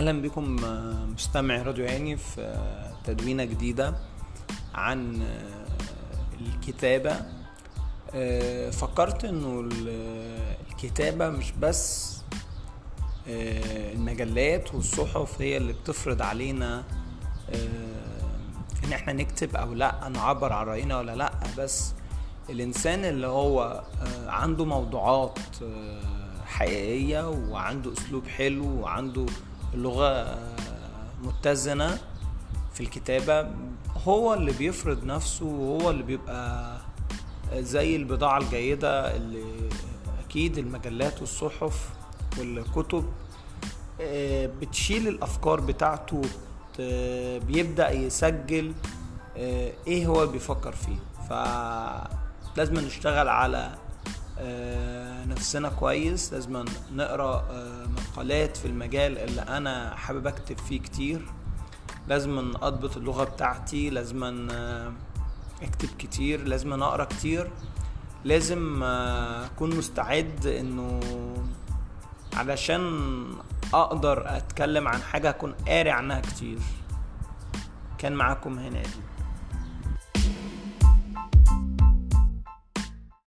أهلا بكم مستمعي راديو هاني في تدوينة جديدة عن الكتابة. فكرت إنه الكتابة مش بس المجلات والصحف هي اللي بتفرض علينا إن إحنا نكتب أو لأ نعبر عن رأينا ولا لأ. بس الإنسان اللي هو عنده موضوعات حقيقية وعنده أسلوب حلو وعنده لغه متزنة في الكتابة. هو اللي بيفرض نفسه وهو اللي بيبقى زي البضاعة الجيدة اللي أكيد المجلات والصحف والكتب بتشيل الأفكار بتاعته بيبدأ يسجل إيه هو بيفكر فيه. فلازم نشتغل على نفسنا كويس. لازم نقرأ مقالات في المجال اللي أنا حابب أكتب فيه كتير. لازم أضبط اللغة بتاعتي لازم أكتب كتير لازم أقرأ كتير. لازم أكون مستعد إنه علشان أقدر أتكلم عن حاجة أكون قاري عنها كتير. كان معاكم هنادي